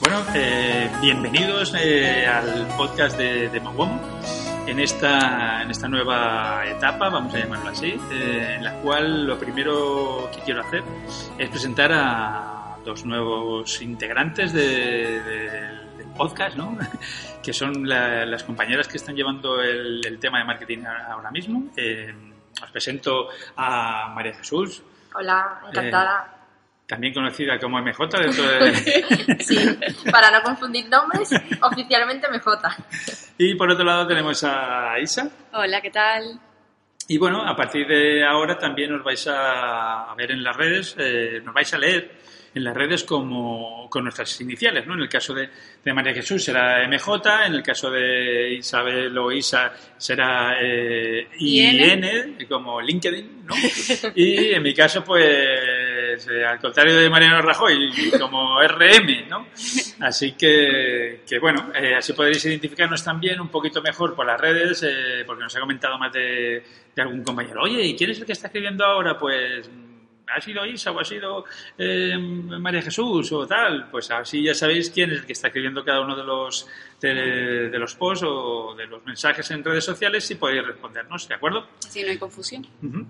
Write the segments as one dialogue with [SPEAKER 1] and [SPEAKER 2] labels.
[SPEAKER 1] Bueno, eh, bienvenidos eh, al podcast de, de en esta, en esta nueva etapa, vamos a llamarlo así, eh, en la cual lo primero que quiero hacer es presentar a dos nuevos integrantes de- de- del podcast, ¿no? que son la- las compañeras que están llevando el, el tema de marketing ahora mismo. Eh, os presento a María Jesús,
[SPEAKER 2] Hola, encantada.
[SPEAKER 1] También conocida como MJ dentro de...
[SPEAKER 2] Sí, para no confundir nombres, oficialmente MJ.
[SPEAKER 1] y por otro lado tenemos a Isa.
[SPEAKER 3] Hola, ¿qué tal?
[SPEAKER 1] Y bueno, a partir de ahora también os vais a, ver en las redes, eh, nos vais a leer en las redes como con nuestras iniciales, ¿no? En el caso de, de María Jesús será MJ, en el caso de Isabel o Isa será eh,
[SPEAKER 3] IN.
[SPEAKER 1] IN, como LinkedIn, ¿no? Y en mi caso, pues, eh, al contrario de Mariano Rajoy, como RM, ¿no? Así que, que bueno, eh, así podréis identificarnos también un poquito mejor por las redes, eh, porque nos ha comentado más de, de algún compañero. Oye, ¿y quién es el que está escribiendo ahora? Pues, ¿ha sido Isa o ha sido eh, María Jesús o tal? Pues así ya sabéis quién es el que está escribiendo cada uno de los, de, de los posts o de los mensajes en redes sociales y podéis respondernos, ¿de acuerdo?
[SPEAKER 3] Así no hay confusión.
[SPEAKER 1] Ujú.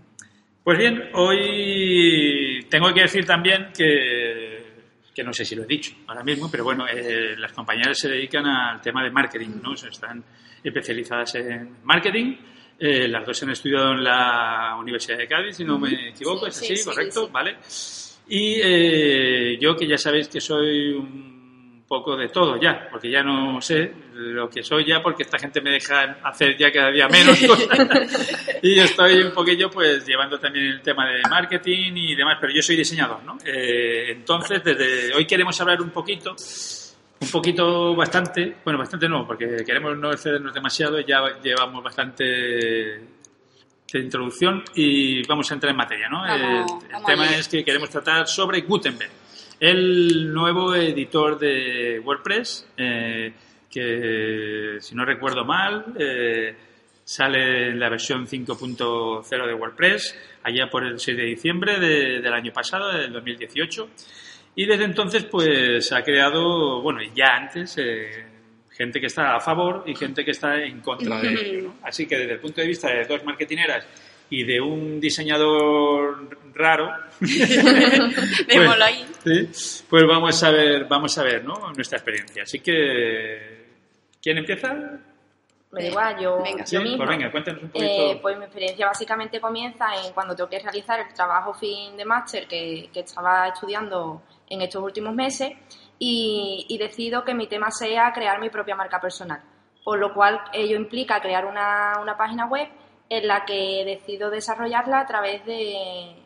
[SPEAKER 1] Pues bien, hoy tengo que decir también que, que no sé si lo he dicho ahora mismo, pero bueno, eh, las compañeras se dedican al tema de marketing, ¿no? Están especializadas en marketing. Eh, las dos han estudiado en la Universidad de Cádiz, si no me equivoco,
[SPEAKER 2] Sí,
[SPEAKER 1] es
[SPEAKER 2] sí,
[SPEAKER 1] así,
[SPEAKER 2] sí,
[SPEAKER 1] correcto,
[SPEAKER 2] sí.
[SPEAKER 1] ¿vale? Y eh, yo que ya sabéis que soy un poco de todo ya, porque ya no sé lo que soy ya, porque esta gente me deja hacer ya cada día menos cosas. y estoy un poquillo pues llevando también el tema de marketing y demás, pero yo soy diseñador, ¿no? Eh, entonces, desde hoy queremos hablar un poquito, un poquito bastante, bueno, bastante no, porque queremos no excedernos demasiado, ya llevamos bastante de introducción y vamos a entrar en materia, ¿no?
[SPEAKER 3] Vamos-
[SPEAKER 1] el el
[SPEAKER 3] vamos
[SPEAKER 1] tema es que queremos tratar sobre Gutenberg, el nuevo editor de WordPress, eh, que si no recuerdo mal, eh, sale en la versión 5.0 de WordPress, allá por el 6 de diciembre de- del año pasado, del 2018. Y desde entonces, pues ha creado, bueno, ya antes, eh, gente que está a favor y gente que está en contra de ello. ¿no? Así que desde el punto de vista de dos marketineras y de un diseñador raro,
[SPEAKER 3] Démoslo ahí.
[SPEAKER 1] sí, pues vamos a ver, vamos a ver, ¿no? Nuestra experiencia. Así que, ¿quién empieza?
[SPEAKER 2] Me da igual, yo,
[SPEAKER 3] Venga.
[SPEAKER 1] Sí,
[SPEAKER 2] yo misma.
[SPEAKER 1] pues venga, cuéntanos un poquito.
[SPEAKER 2] Eh, pues mi experiencia básicamente comienza en cuando tengo que realizar el trabajo fin de máster que, que estaba estudiando en estos últimos meses y, y decido que mi tema sea crear mi propia marca personal. Por lo cual ello implica crear una, una página web en la que decido desarrollarla a través de,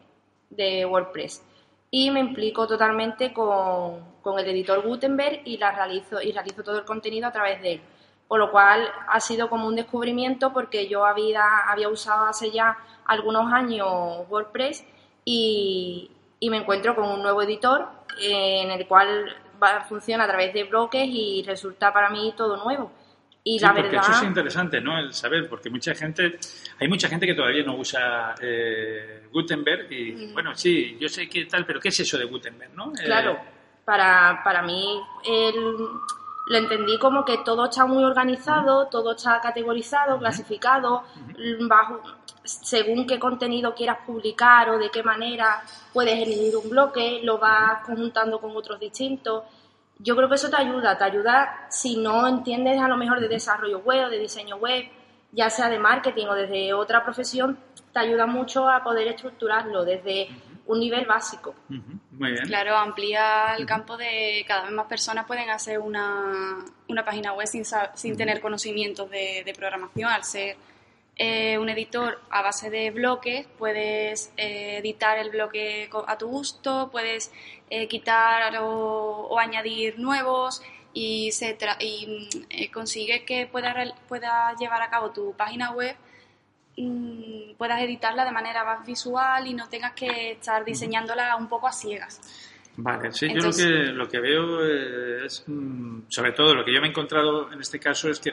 [SPEAKER 2] de WordPress. Y me implico totalmente con, con el editor Gutenberg y, la realizo, y realizo todo el contenido a través de él. Por lo cual ha sido como un descubrimiento porque yo había, había usado hace ya algunos años WordPress y, y me encuentro con un nuevo editor eh, en el cual va, funciona a través de bloques y resulta para mí todo nuevo. Y
[SPEAKER 1] Sí,
[SPEAKER 2] la
[SPEAKER 1] porque eso es interesante, ¿no? El saber, porque mucha gente, hay mucha gente que todavía no usa eh, Gutenberg y, bueno, sí, yo sé que tal, pero ¿qué es eso de Gutenberg, no? Eh,
[SPEAKER 2] Claro, para, para mí el- lo entendí como que todo está muy organizado, todo está categorizado, clasificado, bajo, según qué contenido quieras publicar o de qué manera puedes elegir un bloque, lo vas conjuntando con otros distintos. Yo creo que eso te ayuda, te ayuda si no entiendes a lo mejor de desarrollo web o de diseño web, ya sea de marketing o desde otra profesión, te ayuda mucho a poder estructurarlo desde un nivel básico.
[SPEAKER 1] muy bien.
[SPEAKER 3] Claro, amplía el campo de cada vez más personas pueden hacer una, una página web sin, sa- sin tener conocimientos de, de programación al ser eh, un editor a base de bloques, puedes eh, editar el bloque a tu gusto, puedes eh, quitar o, o añadir nuevos y, se tra- y mm, eh, consigue que puedas puedas llevar a cabo tu página web mm, puedas editarla de manera más visual y no tengas que estar diseñándola un poco a ciegas.
[SPEAKER 1] Vale, sí,
[SPEAKER 3] Entonces-
[SPEAKER 1] yo lo que, lo que veo eh, es, mm, sobre todo, lo que yo me he encontrado en este caso es que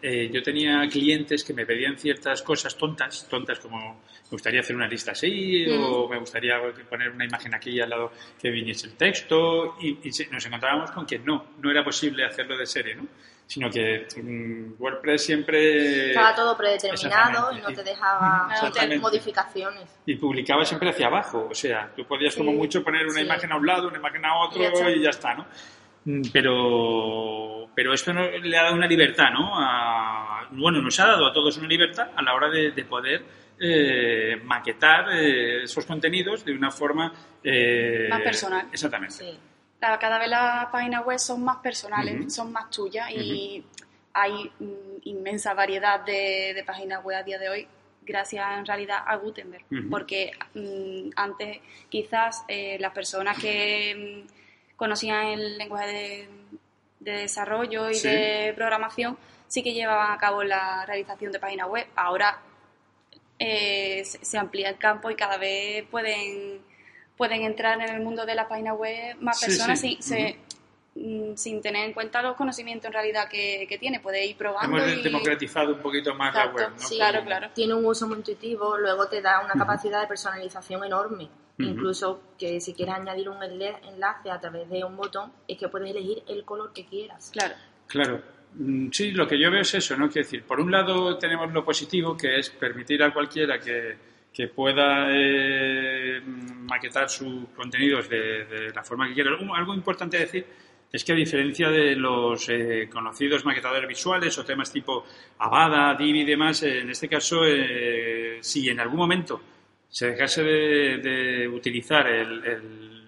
[SPEAKER 1] eh, yo tenía clientes que me pedían ciertas cosas tontas, tontas como me gustaría hacer una lista así o me gustaría poner una imagen aquí al lado que viniese el texto y, nos encontrábamos con que no, no era posible hacerlo de serie, ¿no? Sino que mm, WordPress siempre...
[SPEAKER 2] Estaba todo predeterminado y no te dejaba modificaciones.
[SPEAKER 1] y publicaba siempre hacia abajo. O sea, tú podías como mucho poner una
[SPEAKER 2] sí.
[SPEAKER 1] imagen a un lado, una imagen a otro
[SPEAKER 2] Y ya está.
[SPEAKER 1] y ya está, ¿no? Mm, Pero, pero esto no, le ha dado una libertad, ¿no? A- bueno, nos ha dado a todos una libertad a la hora de, de poder eh, maquetar eh, esos contenidos de una forma... eh,
[SPEAKER 3] Más personal.
[SPEAKER 1] Exactamente.
[SPEAKER 2] Sí.
[SPEAKER 3] La- cada vez las páginas web son más personales, son más tuyas y hay mm, inmensa variedad de, de páginas web a día de hoy gracias en realidad a Gutenberg, porque mm, antes quizás eh, las personas que mm, conocían el lenguaje de, de desarrollo y
[SPEAKER 1] Sí.
[SPEAKER 3] de programación sí que llevaban a cabo la realización de páginas web. Ahora eh, se, amplía el campo y cada vez pueden, pueden entrar en el mundo de la página web más personas
[SPEAKER 1] sí.
[SPEAKER 3] sin, se- mm, sin tener en cuenta los conocimientos en realidad que, que tiene. Puede ir probando
[SPEAKER 1] Hemos
[SPEAKER 3] y...
[SPEAKER 1] democratizado un poquito más
[SPEAKER 3] Exacto,
[SPEAKER 1] la web, ¿no?
[SPEAKER 3] sí, claro, claro.
[SPEAKER 2] Tiene un uso muy intuitivo, luego te da una capacidad de personalización enorme. Incluso que si quieres añadir un enlace a través de un botón, es que puedes elegir el color que quieras.
[SPEAKER 3] Claro.
[SPEAKER 1] Claro. Mm, Sí, lo que yo veo es eso, ¿no? Quiero decir, por un lado tenemos lo positivo, que es permitir a cualquiera que, que pueda eh, maquetar sus contenidos de, de la forma que quiera. Algo, algo importante decir es que a diferencia de los eh, conocidos maquetadores visuales o temas tipo Avada, Divi y demás, en este caso, eh, si en algún momento se dejase de, de utilizar el, el,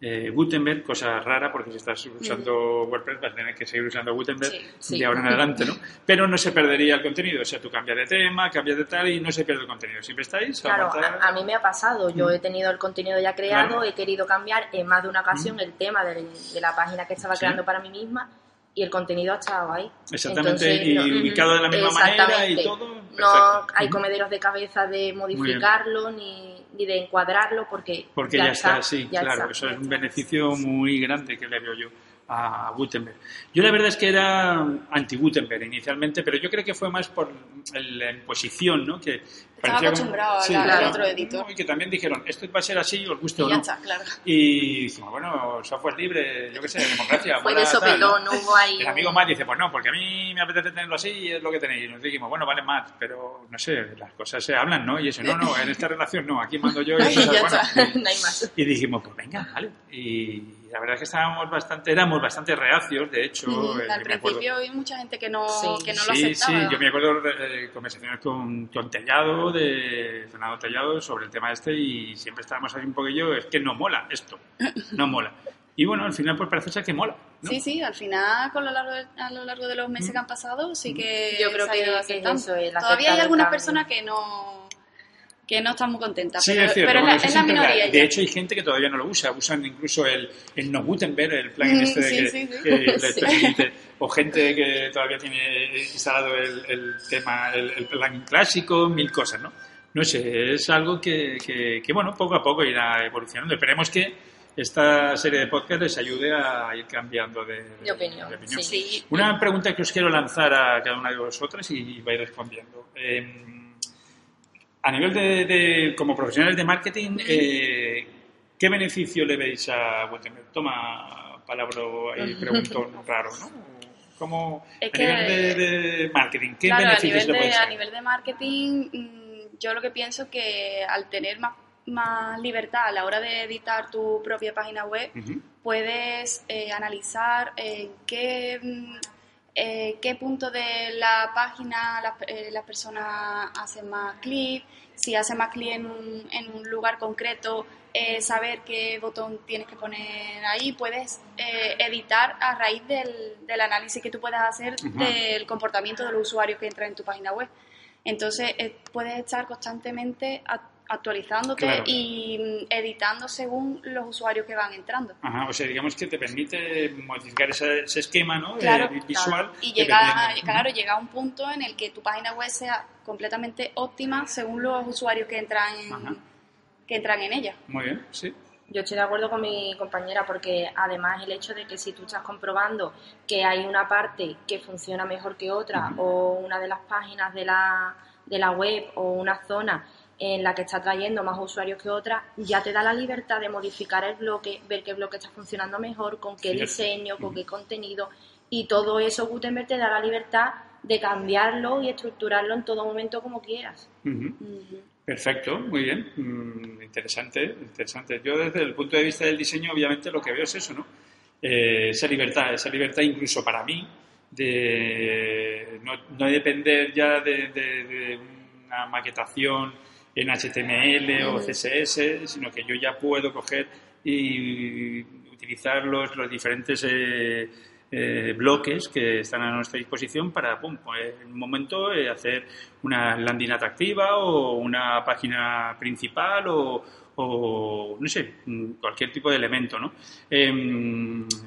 [SPEAKER 1] eh, Gutenberg, cosa rara porque si estás usando WordPress vas a tener que seguir usando Gutenberg
[SPEAKER 3] Sí,
[SPEAKER 2] sí.
[SPEAKER 1] de ahora en adelante, ¿no? Pero no se perdería el contenido, o sea, tú cambias de tema, cambias de tal y no se pierde el contenido. Siempre estáis
[SPEAKER 2] Claro, a, a mí me ha pasado. Yo he tenido el contenido ya creado,
[SPEAKER 1] Claro.
[SPEAKER 2] he querido cambiar en más de una ocasión el tema de, la página que estaba
[SPEAKER 1] Sí.
[SPEAKER 2] creando para mí misma y el contenido ha estado ahí.
[SPEAKER 1] Exactamente,
[SPEAKER 2] Entonces,
[SPEAKER 1] y
[SPEAKER 2] no-
[SPEAKER 1] ubicado de la misma manera y todo.
[SPEAKER 2] No hay comederos de cabeza de modificarlo ni, ni de encuadrarlo porque,
[SPEAKER 1] Porque ya, está, sí, claro, eso es un beneficio muy grande que le veo yo a Gutenberg. Yo la verdad es que era anti-Gutenberg inicialmente, pero yo creo que fue más por la imposición, ¿no? Que parecía como-
[SPEAKER 3] acostumbrado
[SPEAKER 1] Sí,
[SPEAKER 3] al-
[SPEAKER 1] claro.
[SPEAKER 3] otro editor.
[SPEAKER 1] Y que también dijeron, esto va a ser así, os guste
[SPEAKER 3] Y
[SPEAKER 1] o no.
[SPEAKER 3] está, claro.
[SPEAKER 1] Y dijimos, bueno, software libre, yo qué sé, democracia.
[SPEAKER 2] Fue de sopetón,
[SPEAKER 1] tal,
[SPEAKER 2] no hubo ahí
[SPEAKER 1] El amigo Matt dice, pues no, porque a mí me apetece tenerlo así y es lo que tenéis. Y nos dijimos, bueno, vale, Matt, pero no sé, las cosas se hablan, ¿no? Y eso, no, no, en esta relación no, aquí mando yo y cosas,
[SPEAKER 2] ya
[SPEAKER 1] bueno,
[SPEAKER 2] está,
[SPEAKER 1] y-
[SPEAKER 2] no hay más.
[SPEAKER 1] y dijimos, pues venga, vale. Y la verdad es que estábamos bastante, éramos bastante reacios, de hecho.
[SPEAKER 3] Ujú,
[SPEAKER 1] eh,
[SPEAKER 3] Al principio hay mucha gente que no,
[SPEAKER 2] Sí.
[SPEAKER 3] que no lo
[SPEAKER 1] sí,
[SPEAKER 3] aceptaba.
[SPEAKER 1] sí, yo me acuerdo de conversaciones con, con Tellado, de Fernando Tellado, sobre el tema este y siempre estábamos ahí un poquillo, es que no mola esto, no mola. Y bueno, al final pues parece ser que mola. ¿no?
[SPEAKER 3] Sí, sí, al final con lo largo de, a lo largo de los meses que han pasado sí que
[SPEAKER 2] Yo creo que-
[SPEAKER 3] ido
[SPEAKER 2] que eso,
[SPEAKER 3] Todavía hay algunas personas que no que no están muy contentas,
[SPEAKER 1] Sí,
[SPEAKER 3] pero,
[SPEAKER 1] es cierto,
[SPEAKER 3] pero es la, es minoría.
[SPEAKER 1] De hecho, hay gente que todavía no lo usa, usan incluso el, el no Gutenberg, el plugin
[SPEAKER 3] Mm,
[SPEAKER 1] este de
[SPEAKER 3] sí,
[SPEAKER 1] que,
[SPEAKER 3] sí, sí.
[SPEAKER 1] que le
[SPEAKER 2] Sí.
[SPEAKER 1] permite, o gente que todavía tiene instalado el, el tema, el, el plugin clásico, mil cosas, ¿no? No sé, es algo que, que, que, bueno, poco a poco irá evolucionando. Esperemos que esta serie de podcast les ayude a ir cambiando de,
[SPEAKER 2] De opinión, sí.
[SPEAKER 3] Sí.
[SPEAKER 1] Una pregunta que os quiero lanzar a cada una de vosotras y vais respondiendo. Eh, a nivel de, de- como profesionales de marketing, eh, ¿qué beneficio le veis a Gutenberg? Toma palabra y pregunto raro, ¿no? ¿Cómo,
[SPEAKER 3] Es
[SPEAKER 1] a
[SPEAKER 3] que-
[SPEAKER 1] nivel de, de marketing, qué
[SPEAKER 3] Claro, a nivel,
[SPEAKER 1] le
[SPEAKER 3] de, a nivel de marketing, mm, yo lo que pienso que al tener más, más libertad a la hora de editar tu propia página web,
[SPEAKER 1] Ujú.
[SPEAKER 3] puedes eh, analizar en qué, mm, eh, qué punto de la página las, eh, las personas hacen más clic, si hacen más clic en un, en un lugar concreto, eh, saber qué botón tienes que poner ahí, puedes editar a raíz del, del análisis que tú puedas hacer del comportamiento de los usuarios que entran en tu página web. Entonces puedes estar constantemente actualizándote
[SPEAKER 1] Claro.
[SPEAKER 3] y mm, editando según los usuarios que van entrando.
[SPEAKER 1] Ajá, o sea, digamos que te permite modificar ese, ese esquema ¿no?
[SPEAKER 3] Claro,
[SPEAKER 1] Eh, visual.
[SPEAKER 3] Y llega, claro, llega a un punto en el que tu página web sea completamente óptima según los usuarios que entran en, que entran en ella.
[SPEAKER 1] Muy bien, sí.
[SPEAKER 2] Yo estoy de acuerdo con mi compañera porque además el hecho de que si tú estás comprobando que hay una parte que funciona mejor que otra o una de las páginas de la, de la web o una zona en la que está trayendo más usuarios que otra, ya te da la libertad de modificar el bloque, ver qué bloque está funcionando mejor, con qué diseño, con qué contenido y todo eso Gutenberg te da la libertad de cambiarlo y estructurarlo en todo momento como quieras.
[SPEAKER 1] Perfecto, muy bien. Mm, interesante, interesante. Yo desde el punto de vista del diseño, obviamente lo que veo es eso, ¿no? Eh, esa libertad, esa libertad incluso para mí de no, no depender ya de, de- de una maquetación en HTML o CSS, sino que yo ya puedo coger y utilizar los, los diferentes eh, eh, bloques que están a nuestra disposición para, pum, pues, en un momento eh, hacer una landing atractiva o una página principal o, o, no sé, cualquier tipo de elemento, ¿no? Em, es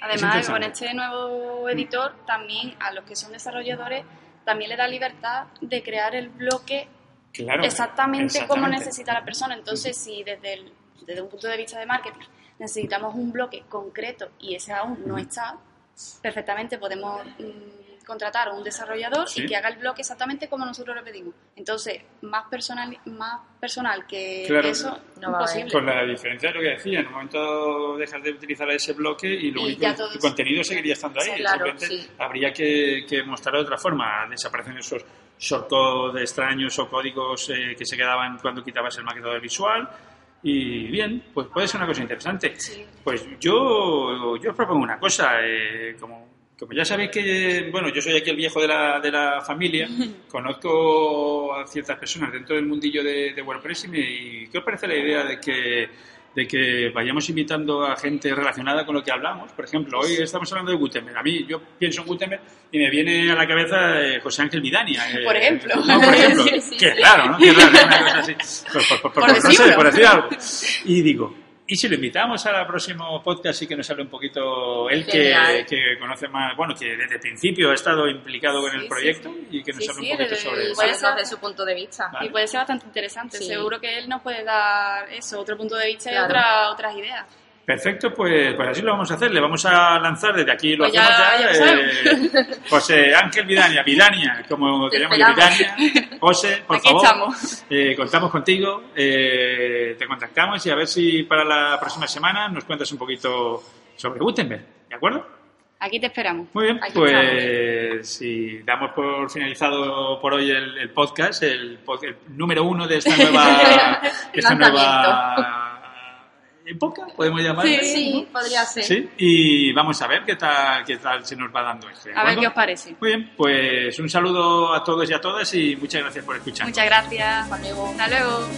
[SPEAKER 3] Además, con este nuevo editor, también a los que son desarrolladores, también le da libertad de crear el bloque
[SPEAKER 1] Claro,
[SPEAKER 3] exactamente, como
[SPEAKER 1] exactamente.
[SPEAKER 3] necesita la persona. Entonces, si desde, el- desde un punto de vista de marketing necesitamos un bloque concreto y ese aún no está, perfectamente podemos mm, contratar a un desarrollador
[SPEAKER 1] Sí.
[SPEAKER 3] y que haga el bloque exactamente como nosotros le pedimos. Entonces, más personal, más personal que
[SPEAKER 1] Claro.
[SPEAKER 3] eso,
[SPEAKER 2] No va a haber.
[SPEAKER 3] imposible.
[SPEAKER 1] Con la diferencia de lo que decía, en un momento dejas de utilizar ese bloque y lo
[SPEAKER 3] todos-
[SPEAKER 1] contenido seguiría estando ahí.
[SPEAKER 2] Sí, claro, sí.
[SPEAKER 1] habría que, que mostrarlo de otra forma. Desaparecen esos shortcodes extraños o códigos eh, que se quedaban cuando quitabas el maquetador visual. Y bien, pues puede ser una cosa interesante.
[SPEAKER 3] Sí.
[SPEAKER 1] Pues yo, yo os propongo una cosa. eh, como, como ya sabéis que, bueno, yo soy aquí el viejo de la, de la familia, conozco a ciertas personas dentro del mundillo de, de WordPress y, me- y ¿qué os parece la idea de que, de que vayamos invitando a gente relacionada con lo que hablamos? Por ejemplo, hoy estamos hablando de Gutenberg. A mí, yo pienso en Gutenberg y me viene a la cabeza eh, José Ángel Vidania. eh,
[SPEAKER 3] Por ejemplo.
[SPEAKER 1] no, por ejemplo.
[SPEAKER 2] Sí, sí,
[SPEAKER 1] Qué
[SPEAKER 2] sí.
[SPEAKER 1] raro, ¿no? Qué raro, una cosa así. Por, por- por-
[SPEAKER 3] Por
[SPEAKER 1] por- no sé,
[SPEAKER 3] decirlo.
[SPEAKER 1] por decir algo. Y digo, ¿y si lo invitamos al próximo podcast y que nos hable un poquito él que, conoce más, bueno, que desde el principio ha estado implicado en
[SPEAKER 3] Sí,
[SPEAKER 1] el proyecto
[SPEAKER 3] sí.
[SPEAKER 1] y que nos
[SPEAKER 3] Sí,
[SPEAKER 1] hable
[SPEAKER 3] sí,
[SPEAKER 1] un poquito
[SPEAKER 3] el-
[SPEAKER 1] sobre eso?
[SPEAKER 2] Ser desde su punto de vista.
[SPEAKER 1] Vale.
[SPEAKER 3] Y puede ser bastante interesante.
[SPEAKER 2] Sí.
[SPEAKER 3] Seguro que él nos puede dar eso, otro punto de vista
[SPEAKER 2] Claro.
[SPEAKER 3] y otra, otras ideas.
[SPEAKER 1] Perfecto, pues, pues así lo vamos a hacer. Le vamos a lanzar desde aquí, lo
[SPEAKER 3] Pues
[SPEAKER 1] hacemos
[SPEAKER 3] ya
[SPEAKER 1] ya. eh, José Ángel Vidania, Vidania, como
[SPEAKER 2] Te
[SPEAKER 1] te llamo yo. Vidania. José, por
[SPEAKER 3] Aquí
[SPEAKER 1] favor,
[SPEAKER 3] estamos.
[SPEAKER 1] eh, contamos contigo, eh, te contactamos y a ver si para la próxima semana nos cuentas un poquito sobre Gutenberg, ¿de acuerdo?
[SPEAKER 3] Aquí te esperamos.
[SPEAKER 1] Muy bien,
[SPEAKER 2] Aquí
[SPEAKER 1] pues si damos por finalizado por hoy el, el podcast, el, número uno de esta nueva, de esta nueva época, podemos llamarlo.
[SPEAKER 2] Sí, podría ser.
[SPEAKER 1] Sí, y vamos a ver qué tal, qué tal se nos va dando este. ¿de
[SPEAKER 3] A ver qué os parece.
[SPEAKER 1] Muy bien, pues un saludo a todos y a todas y muchas gracias por escuchar.
[SPEAKER 3] Muchas gracias.
[SPEAKER 2] Hasta luego.
[SPEAKER 3] Hasta luego.